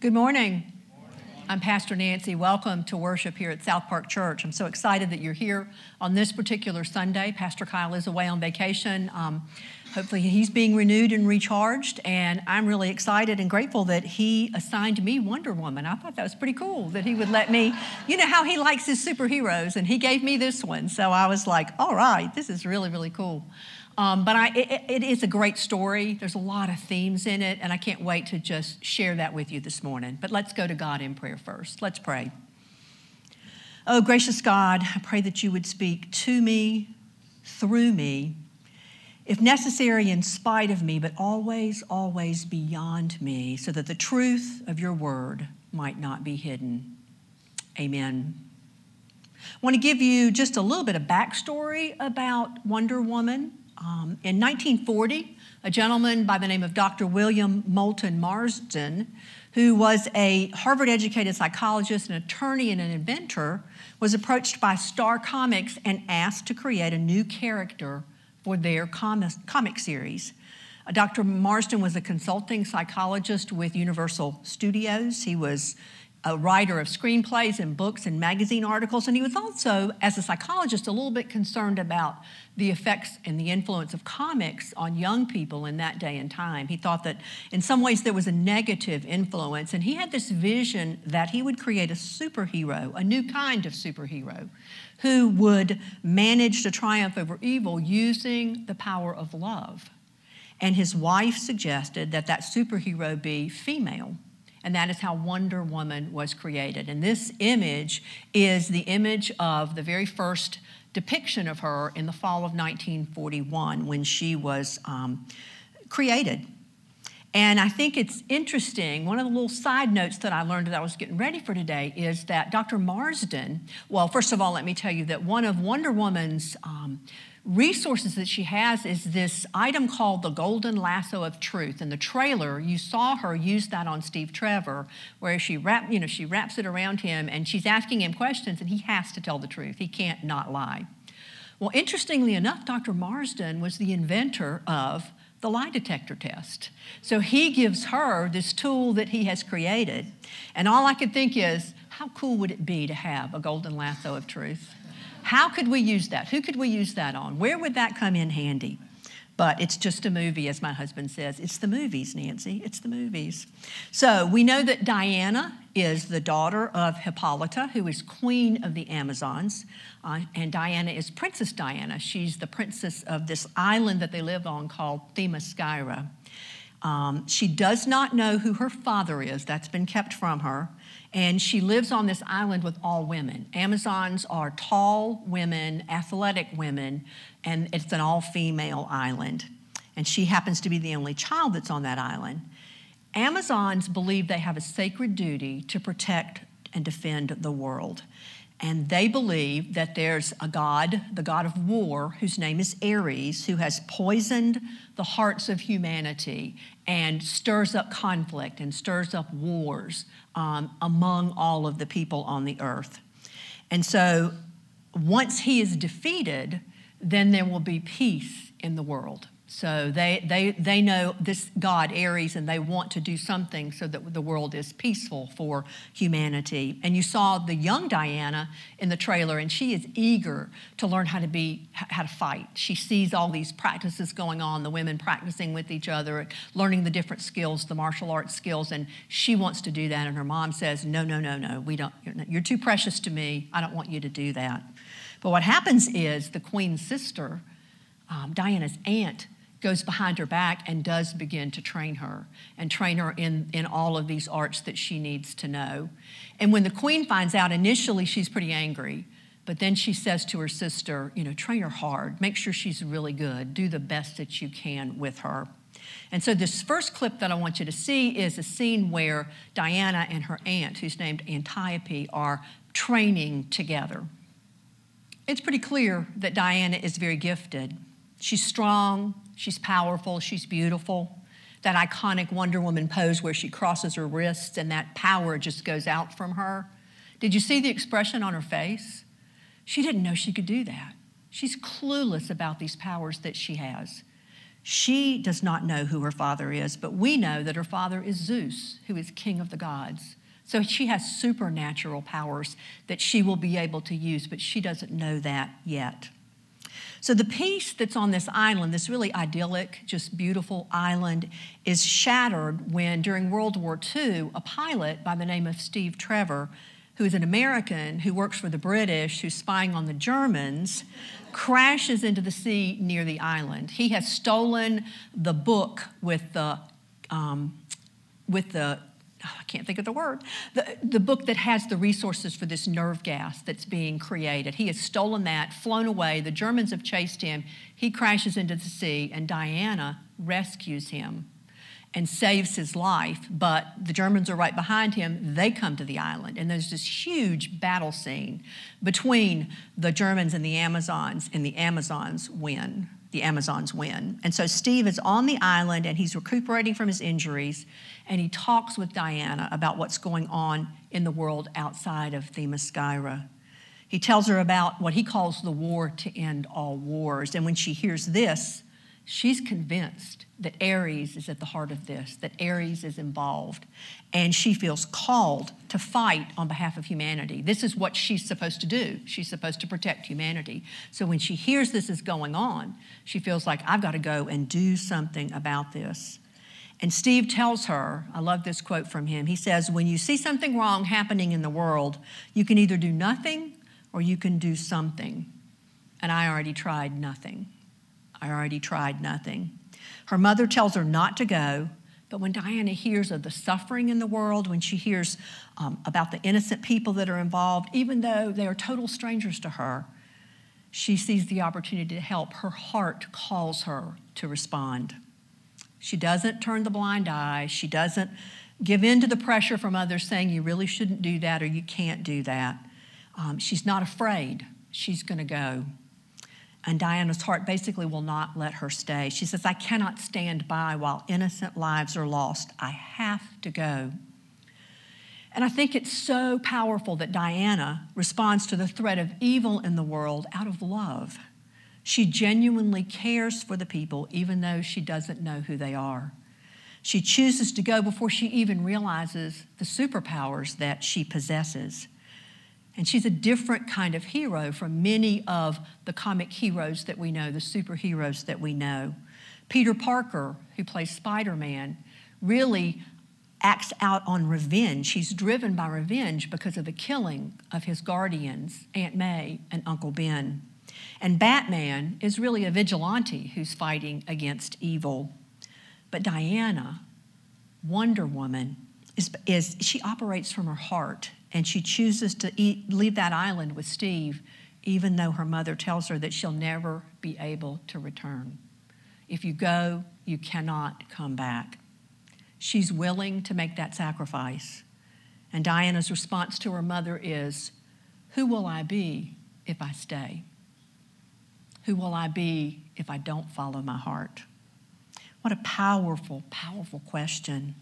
Good morning. I'm Pastor Nancy. Welcome to worship here at South Park Church. I'm so excited that you're here on this particular Sunday. Pastor Kyle is away on vacation. Um, hopefully, he's being renewed and recharged, and I'm really excited and grateful that he assigned me Wonder Woman. I thought that was pretty cool that he would let me, you know, how he likes his superheroes, and he gave me this one. So I was like, all right, this is really, really cool. Um, but I, it, it is a great story. There's a lot of themes in it, and I can't wait to just share that with you this morning. But let's go to God in prayer first. Let's pray. Oh, gracious God, I pray that you would speak to me, through me, if necessary, in spite of me, but always, always beyond me, so that the truth of your word might not be hidden. Amen. I want to give you just a little bit of backstory about Wonder Woman. Um, in 1940, a gentleman by the name of Dr. William Moulton Marston, who was a Harvard educated psychologist, an attorney, and an inventor, was approached by Star Comics and asked to create a new character for their comic, comic series. Dr. Marston was a consulting psychologist with Universal Studios. He was a writer of screenplays and books and magazine articles, and he was also, as a psychologist, a little bit concerned about the effects and the influence of comics on young people in that day and time. He thought that in some ways there was a negative influence, and he had this vision that he would create a superhero, a new kind of superhero, who would manage to triumph over evil using the power of love. And his wife suggested that that superhero be female and that is how Wonder Woman was created. And this image is the image of the very first depiction of her in the fall of 1941 when she was um, created. And I think it's interesting. One of the little side notes that I learned that I was getting ready for today is that Dr. Marston, well, first of all, let me tell you that one of Wonder Woman's um, resources that she has is this item called the golden lasso of truth. In the trailer you saw her use that on steve trevor where she wrap, you know she wraps it around him and she's asking him questions and he has to tell the truth. He can't not lie. Well interestingly enough dr marston was the inventor of the lie detector test. So he gives her this tool that he has created. And all i could think is how cool would it be to have a golden lasso of truth how could we use that? Who could we use that on? Where would that come in handy? But it's just a movie, as my husband says. It's the movies, Nancy. It's the movies. So we know that Diana is the daughter of Hippolyta, who is queen of the Amazons. Uh, and Diana is Princess Diana. She's the princess of this island that they live on called Themyscira. Um, she does not know who her father is, that's been kept from her. And she lives on this island with all women. Amazons are tall women, athletic women, and it's an all female island. And she happens to be the only child that's on that island. Amazons believe they have a sacred duty to protect and defend the world. And they believe that there's a God, the God of war, whose name is Ares, who has poisoned the hearts of humanity and stirs up conflict and stirs up wars um, among all of the people on the earth. And so once he is defeated, then there will be peace in the world. So they, they, they know this God, Ares, and they want to do something so that the world is peaceful for humanity. And you saw the young Diana in the trailer, and she is eager to learn how to be how to fight. She sees all these practices going on, the women practicing with each other, learning the different skills, the martial arts skills, and she wants to do that. And her mom says, "No, no, no, no. We don't. You're too precious to me. I don't want you to do that." But what happens is the queen's sister, um, Diana's aunt goes behind her back and does begin to train her and train her in, in all of these arts that she needs to know. And when the queen finds out, initially she's pretty angry, but then she says to her sister, you know, train her hard, make sure she's really good, do the best that you can with her. And so, this first clip that I want you to see is a scene where Diana and her aunt, who's named Antiope, are training together. It's pretty clear that Diana is very gifted. She's strong, she's powerful, she's beautiful. That iconic Wonder Woman pose where she crosses her wrists and that power just goes out from her. Did you see the expression on her face? She didn't know she could do that. She's clueless about these powers that she has. She does not know who her father is, but we know that her father is Zeus, who is king of the gods. So she has supernatural powers that she will be able to use, but she doesn't know that yet. So the peace that's on this island, this really idyllic, just beautiful island, is shattered when during World War II, a pilot by the name of Steve Trevor, who is an American who works for the British, who's spying on the Germans, crashes into the sea near the island. He has stolen the book with the um, with the Oh, I can't think of the word, the, the book that has the resources for this nerve gas that's being created. He has stolen that, flown away. The Germans have chased him. He crashes into the sea, and Diana rescues him and saves his life. But the Germans are right behind him. They come to the island, and there's this huge battle scene between the Germans and the Amazons, and the Amazons win the Amazons win. And so Steve is on the island and he's recuperating from his injuries and he talks with Diana about what's going on in the world outside of Themyscira. He tells her about what he calls the war to end all wars. And when she hears this, she's convinced that Ares is at the heart of this, that Ares is involved, and she feels called to fight on behalf of humanity. This is what she's supposed to do. She's supposed to protect humanity. So when she hears this is going on, she feels like, I've got to go and do something about this. And Steve tells her, I love this quote from him. He says, When you see something wrong happening in the world, you can either do nothing or you can do something. And I already tried nothing. I already tried nothing. Her mother tells her not to go, but when Diana hears of the suffering in the world, when she hears um, about the innocent people that are involved, even though they are total strangers to her, she sees the opportunity to help. Her heart calls her to respond. She doesn't turn the blind eye. She doesn't give in to the pressure from others saying you really shouldn't do that or you can't do that. Um, she's not afraid. She's going to go. And Diana's heart basically will not let her stay. She says, I cannot stand by while innocent lives are lost. I have to go. And I think it's so powerful that Diana responds to the threat of evil in the world out of love. She genuinely cares for the people, even though she doesn't know who they are. She chooses to go before she even realizes the superpowers that she possesses. And she's a different kind of hero from many of the comic heroes that we know, the superheroes that we know. Peter Parker, who plays Spider Man, really acts out on revenge. He's driven by revenge because of the killing of his guardians, Aunt May and Uncle Ben. And Batman is really a vigilante who's fighting against evil. But Diana, Wonder Woman, is, is she operates from her heart and she chooses to eat, leave that island with Steve, even though her mother tells her that she'll never be able to return. If you go, you cannot come back. She's willing to make that sacrifice. And Diana's response to her mother is, Who will I be if I stay? Who will I be if I don't follow my heart? What a powerful, powerful question.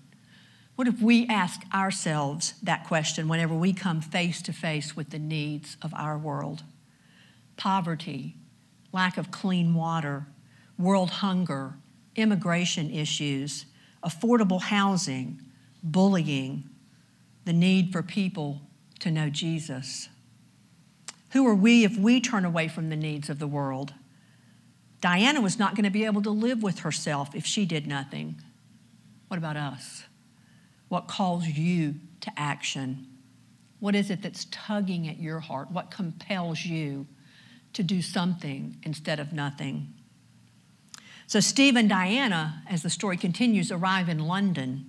What if we ask ourselves that question whenever we come face to face with the needs of our world? Poverty, lack of clean water, world hunger, immigration issues, affordable housing, bullying, the need for people to know Jesus. Who are we if we turn away from the needs of the world? Diana was not going to be able to live with herself if she did nothing. What about us? What calls you to action? What is it that's tugging at your heart? What compels you to do something instead of nothing? So, Steve and Diana, as the story continues, arrive in London,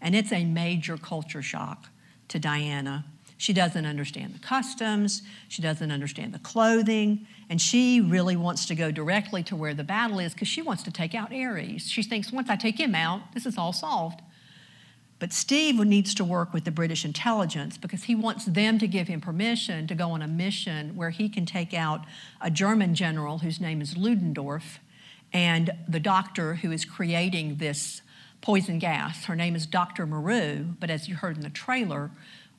and it's a major culture shock to Diana. She doesn't understand the customs, she doesn't understand the clothing, and she really wants to go directly to where the battle is because she wants to take out Ares. She thinks, once I take him out, this is all solved. But Steve needs to work with the British intelligence because he wants them to give him permission to go on a mission where he can take out a German general whose name is Ludendorff and the doctor who is creating this poison gas. Her name is Dr. Maru, but as you heard in the trailer,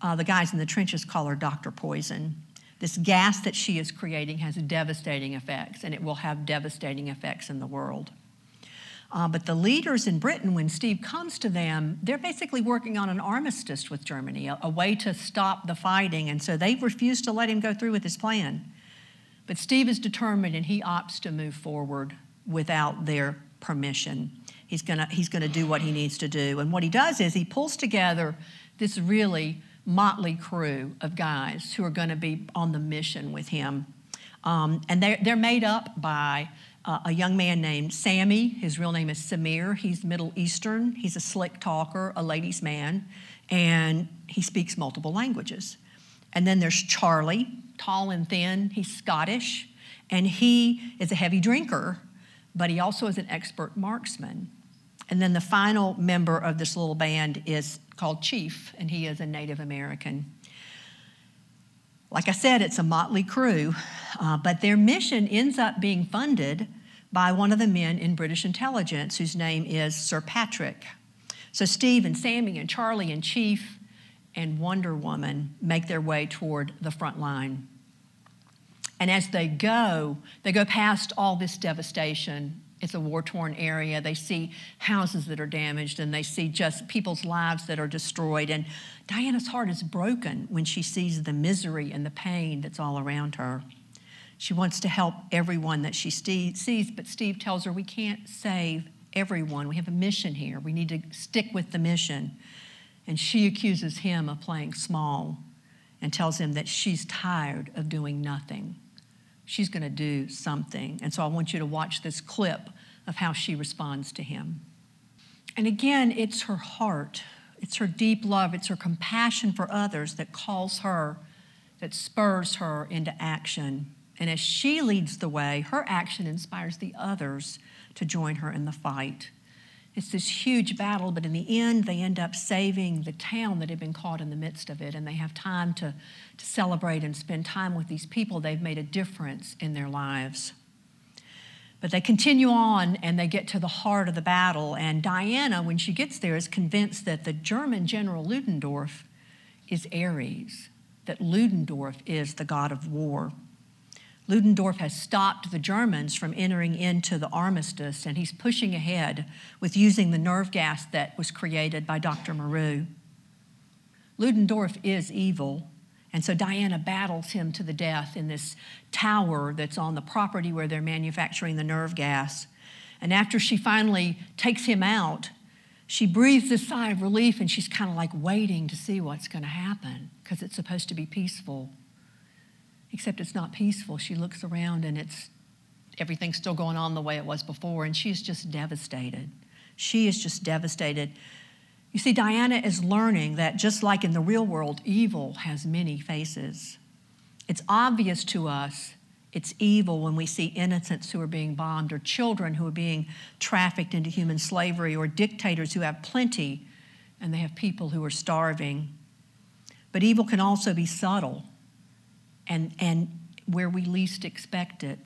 uh, the guys in the trenches call her Dr. Poison. This gas that she is creating has devastating effects, and it will have devastating effects in the world. Uh, but the leaders in Britain, when Steve comes to them, they're basically working on an armistice with Germany, a, a way to stop the fighting. And so they refuse to let him go through with his plan. But Steve is determined and he opts to move forward without their permission. He's going he's to do what he needs to do. And what he does is he pulls together this really motley crew of guys who are going to be on the mission with him. Um, and they're, they're made up by uh, a young man named Sammy. His real name is Samir. He's Middle Eastern. He's a slick talker, a ladies' man, and he speaks multiple languages. And then there's Charlie, tall and thin. He's Scottish, and he is a heavy drinker, but he also is an expert marksman. And then the final member of this little band is called Chief, and he is a Native American. Like I said, it's a motley crew, uh, but their mission ends up being funded by one of the men in British intelligence whose name is Sir Patrick. So Steve and Sammy and Charlie and Chief and Wonder Woman make their way toward the front line. And as they go, they go past all this devastation. It's a war torn area. They see houses that are damaged and they see just people's lives that are destroyed. And Diana's heart is broken when she sees the misery and the pain that's all around her. She wants to help everyone that she sees, but Steve tells her we can't save everyone. We have a mission here. We need to stick with the mission. And she accuses him of playing small and tells him that she's tired of doing nothing she's going to do something. And so I want you to watch this clip of how she responds to him. And again, it's her heart, it's her deep love, it's her compassion for others that calls her, that spurs her into action. And as she leads the way, her action inspires the others to join her in the fight. It's this huge battle, but in the end, they end up saving the town that had been caught in the midst of it, and they have time to, to celebrate and spend time with these people. They've made a difference in their lives. But they continue on and they get to the heart of the battle. And Diana, when she gets there, is convinced that the German general Ludendorff is Ares, that Ludendorff is the god of war. Ludendorff has stopped the Germans from entering into the armistice, and he's pushing ahead with using the nerve gas that was created by Dr. Maru. Ludendorff is evil, and so Diana battles him to the death in this tower that's on the property where they're manufacturing the nerve gas. And after she finally takes him out, she breathes a sigh of relief and she's kind of like waiting to see what's going to happen because it's supposed to be peaceful except it's not peaceful. She looks around and it's everything's still going on the way it was before, and she's just devastated. She is just devastated. You see, Diana is learning that just like in the real world, evil has many faces. It's obvious to us it's evil when we see innocents who are being bombed, or children who are being trafficked into human slavery, or dictators who have plenty and they have people who are starving. But evil can also be subtle and, and where we least expect it.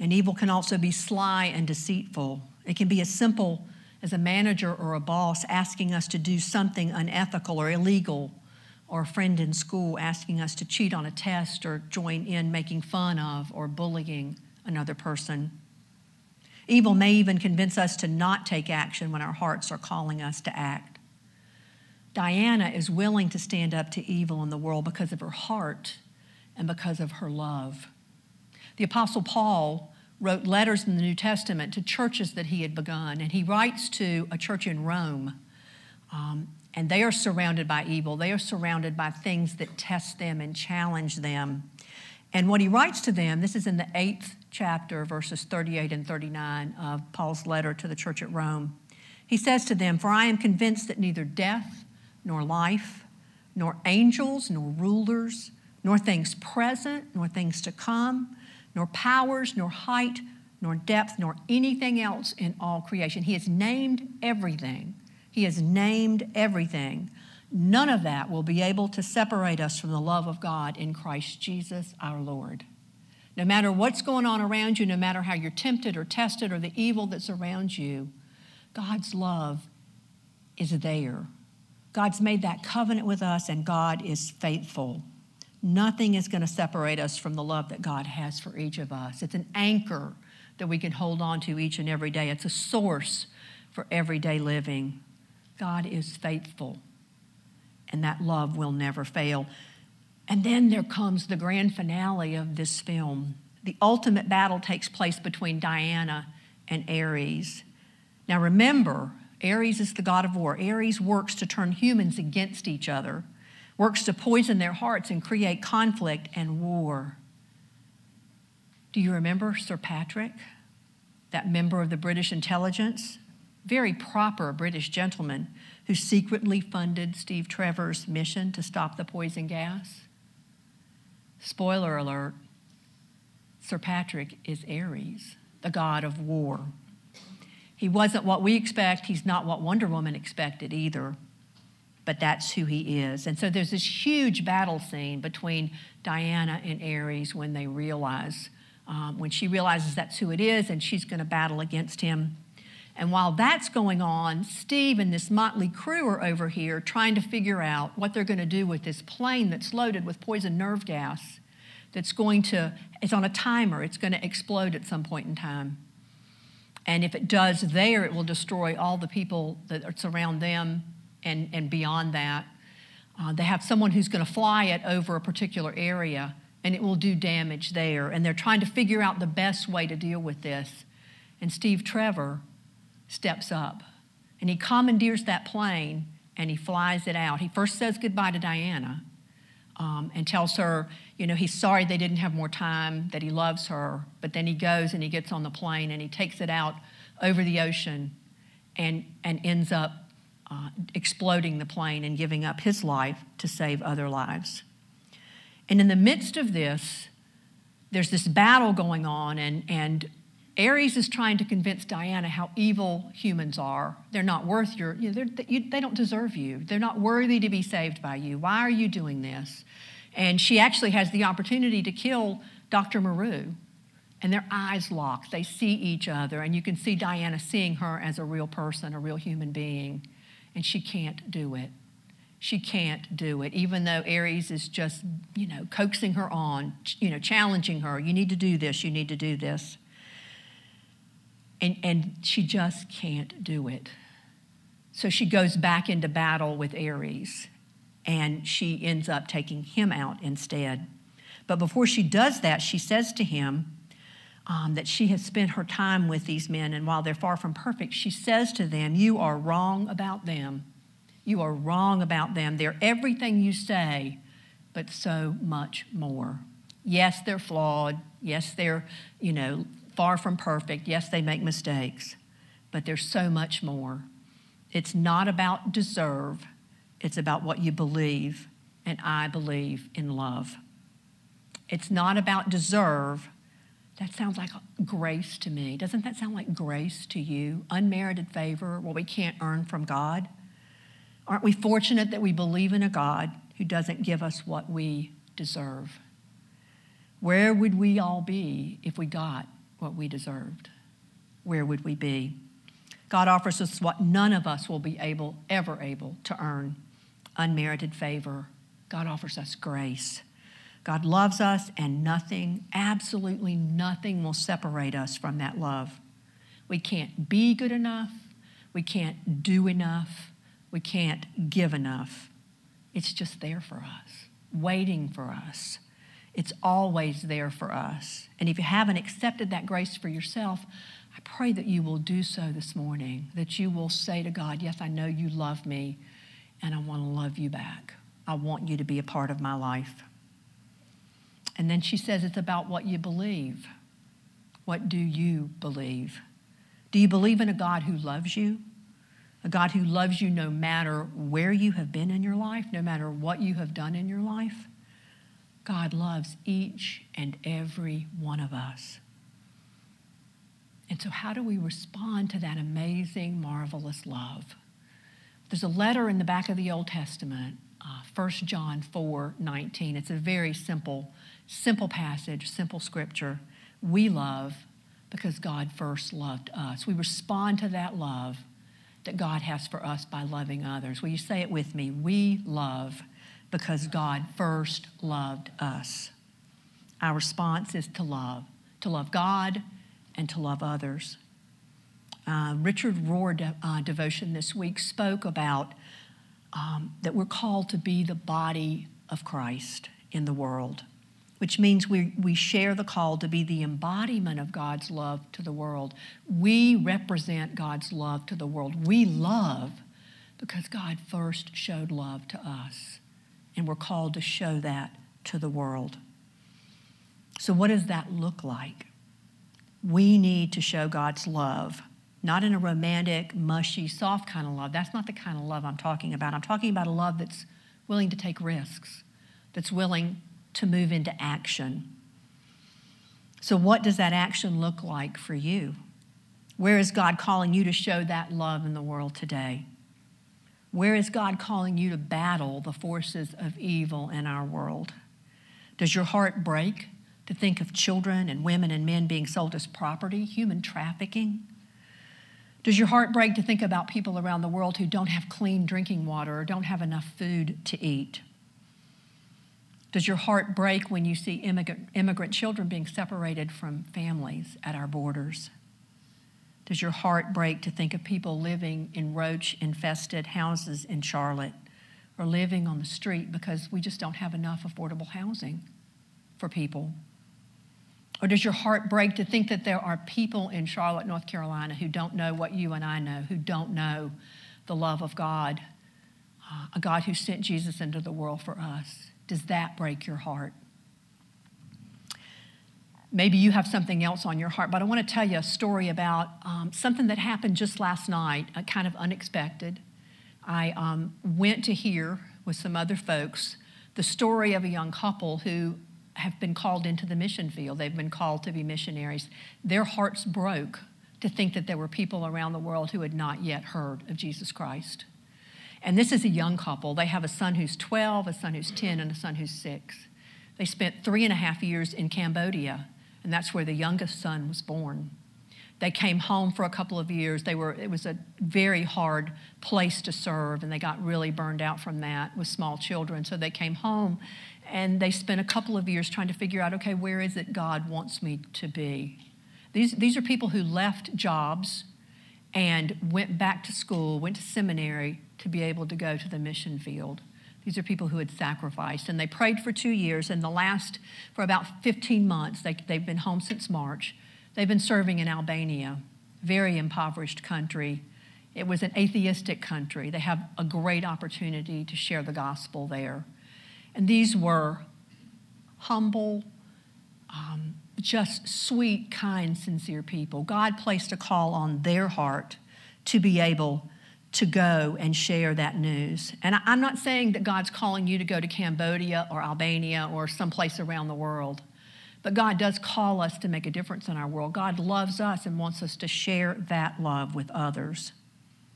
And evil can also be sly and deceitful. It can be as simple as a manager or a boss asking us to do something unethical or illegal, or a friend in school asking us to cheat on a test or join in making fun of or bullying another person. Evil may even convince us to not take action when our hearts are calling us to act. Diana is willing to stand up to evil in the world because of her heart and because of her love. The Apostle Paul wrote letters in the New Testament to churches that he had begun, and he writes to a church in Rome. Um, and they are surrounded by evil. They are surrounded by things that test them and challenge them. And what he writes to them, this is in the eighth chapter, verses 38 and 39 of Paul's letter to the church at Rome. He says to them, For I am convinced that neither death, nor life, nor angels, nor rulers, nor things present, nor things to come, nor powers, nor height, nor depth, nor anything else in all creation. He has named everything. He has named everything. None of that will be able to separate us from the love of God in Christ Jesus our Lord. No matter what's going on around you, no matter how you're tempted or tested or the evil that's around you, God's love is there. God's made that covenant with us, and God is faithful. Nothing is going to separate us from the love that God has for each of us. It's an anchor that we can hold on to each and every day. It's a source for everyday living. God is faithful, and that love will never fail. And then there comes the grand finale of this film. The ultimate battle takes place between Diana and Ares. Now remember, Ares is the god of war. Ares works to turn humans against each other, works to poison their hearts and create conflict and war. Do you remember Sir Patrick, that member of the British intelligence? Very proper British gentleman who secretly funded Steve Trevor's mission to stop the poison gas? Spoiler alert Sir Patrick is Ares, the god of war. He wasn't what we expect, he's not what Wonder Woman expected either, but that's who he is. And so there's this huge battle scene between Diana and Ares when they realize, um, when she realizes that's who it is and she's going to battle against him. And while that's going on, Steve and this motley crew are over here trying to figure out what they're going to do with this plane that's loaded with poison nerve gas that's going to, it's on a timer, it's going to explode at some point in time. And if it does there, it will destroy all the people that surround them and, and beyond that. Uh, they have someone who's going to fly it over a particular area and it will do damage there. And they're trying to figure out the best way to deal with this. And Steve Trevor steps up and he commandeers that plane and he flies it out. He first says goodbye to Diana um, and tells her, you know, he's sorry they didn't have more time, that he loves her. But then he goes and he gets on the plane and he takes it out over the ocean and, and ends up uh, exploding the plane and giving up his life to save other lives. And in the midst of this, there's this battle going on, and, and Ares is trying to convince Diana how evil humans are. They're not worth your, you know, you, they don't deserve you. They're not worthy to be saved by you. Why are you doing this? And she actually has the opportunity to kill Dr. Maru, And their eyes lock. They see each other, and you can see Diana seeing her as a real person, a real human being. And she can't do it. She can't do it, even though Ares is just, you know, coaxing her on, you know, challenging her. You need to do this, you need to do this. And, and she just can't do it. So she goes back into battle with Ares and she ends up taking him out instead. But before she does that, she says to him um, that she has spent her time with these men, and while they're far from perfect, she says to them, You are wrong about them. You are wrong about them. They're everything you say, but so much more. Yes, they're flawed. Yes, they're, you know, far from perfect. Yes, they make mistakes, but there's so much more. It's not about deserve, it's about what you believe, and I believe in love. It's not about deserve. That sounds like grace to me. Doesn't that sound like grace to you? Unmerited favor, what we can't earn from God? Aren't we fortunate that we believe in a God who doesn't give us what we deserve? Where would we all be if we got what we deserved, where would we be? God offers us what none of us will be able, ever able to earn unmerited favor. God offers us grace. God loves us, and nothing, absolutely nothing, will separate us from that love. We can't be good enough. We can't do enough. We can't give enough. It's just there for us, waiting for us. It's always there for us. And if you haven't accepted that grace for yourself, I pray that you will do so this morning, that you will say to God, Yes, I know you love me, and I want to love you back. I want you to be a part of my life. And then she says it's about what you believe. What do you believe? Do you believe in a God who loves you? A God who loves you no matter where you have been in your life, no matter what you have done in your life? God loves each and every one of us. And so, how do we respond to that amazing, marvelous love? There's a letter in the back of the Old Testament, uh, 1 John 4 19. It's a very simple, simple passage, simple scripture. We love because God first loved us. We respond to that love that God has for us by loving others. Will you say it with me? We love because God first loved us. Our response is to love, to love God and to love others. Uh, Richard Rohr de, uh, devotion this week spoke about um, that we're called to be the body of Christ in the world, which means we, we share the call to be the embodiment of God's love to the world. We represent God's love to the world. We love because God first showed love to us, and we're called to show that to the world. So, what does that look like? We need to show God's love, not in a romantic, mushy, soft kind of love. That's not the kind of love I'm talking about. I'm talking about a love that's willing to take risks, that's willing to move into action. So, what does that action look like for you? Where is God calling you to show that love in the world today? Where is God calling you to battle the forces of evil in our world? Does your heart break to think of children and women and men being sold as property, human trafficking? Does your heart break to think about people around the world who don't have clean drinking water or don't have enough food to eat? Does your heart break when you see immigrant, immigrant children being separated from families at our borders? Does your heart break to think of people living in roach infested houses in Charlotte or living on the street because we just don't have enough affordable housing for people? Or does your heart break to think that there are people in Charlotte, North Carolina, who don't know what you and I know, who don't know the love of God, a God who sent Jesus into the world for us? Does that break your heart? Maybe you have something else on your heart, but I want to tell you a story about um, something that happened just last night, uh, kind of unexpected. I um, went to hear with some other folks the story of a young couple who have been called into the mission field. They've been called to be missionaries. Their hearts broke to think that there were people around the world who had not yet heard of Jesus Christ. And this is a young couple. They have a son who's 12, a son who's 10, and a son who's 6. They spent three and a half years in Cambodia, and that's where the youngest son was born. They came home for a couple of years. They were, it was a very hard place to serve, and they got really burned out from that with small children. So they came home and they spent a couple of years trying to figure out okay, where is it God wants me to be? These, these are people who left jobs and went back to school, went to seminary to be able to go to the mission field. These are people who had sacrificed. And they prayed for two years, and the last, for about 15 months, they, they've been home since March. They've been serving in Albania, very impoverished country. It was an atheistic country. They have a great opportunity to share the gospel there. And these were humble, um, just sweet, kind, sincere people. God placed a call on their heart to be able to go and share that news. And I'm not saying that God's calling you to go to Cambodia or Albania or someplace around the world, but God does call us to make a difference in our world. God loves us and wants us to share that love with others.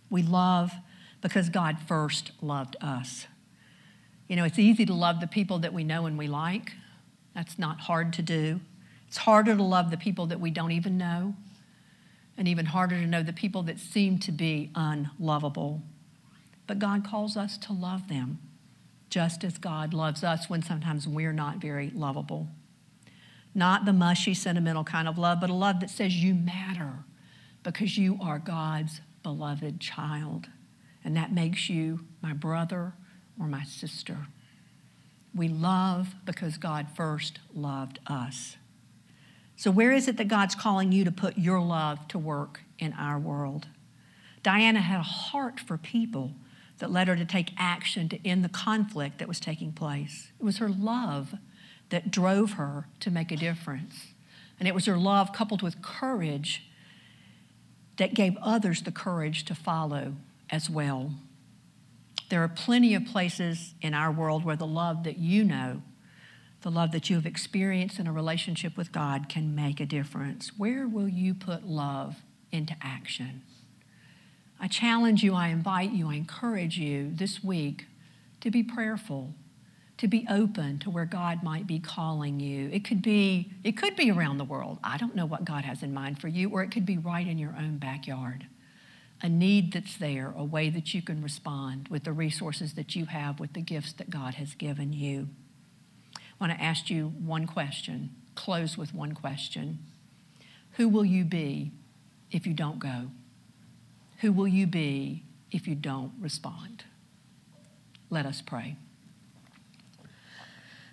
We love because God first loved us. You know, it's easy to love the people that we know and we like. That's not hard to do. It's harder to love the people that we don't even know, and even harder to know the people that seem to be unlovable. But God calls us to love them, just as God loves us when sometimes we're not very lovable. Not the mushy, sentimental kind of love, but a love that says you matter because you are God's beloved child. And that makes you my brother or my sister. We love because God first loved us. So, where is it that God's calling you to put your love to work in our world? Diana had a heart for people that led her to take action to end the conflict that was taking place. It was her love that drove her to make a difference. And it was her love coupled with courage that gave others the courage to follow as well. There are plenty of places in our world where the love that you know, the love that you have experienced in a relationship with God, can make a difference. Where will you put love into action? I challenge you, I invite you, I encourage you this week to be prayerful, to be open to where God might be calling you. It could be it could be around the world. I don't know what God has in mind for you, or it could be right in your own backyard a need that's there, a way that you can respond with the resources that you have, with the gifts that God has given you. I want to ask you one question, close with one question. Who will you be if you don't go? Who will you be if you don't respond? Let us pray.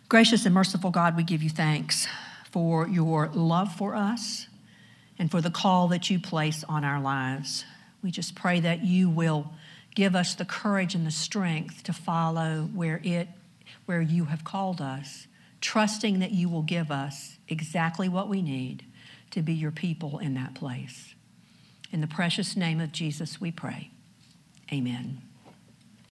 Gracious and merciful God, we give you thanks for your love for us and for the call that you place on our lives. We just pray that you will give us the courage and the strength to follow where it where you have called us, trusting that you will give us exactly what we need to be your people in that place. In the precious name of Jesus we pray. Amen.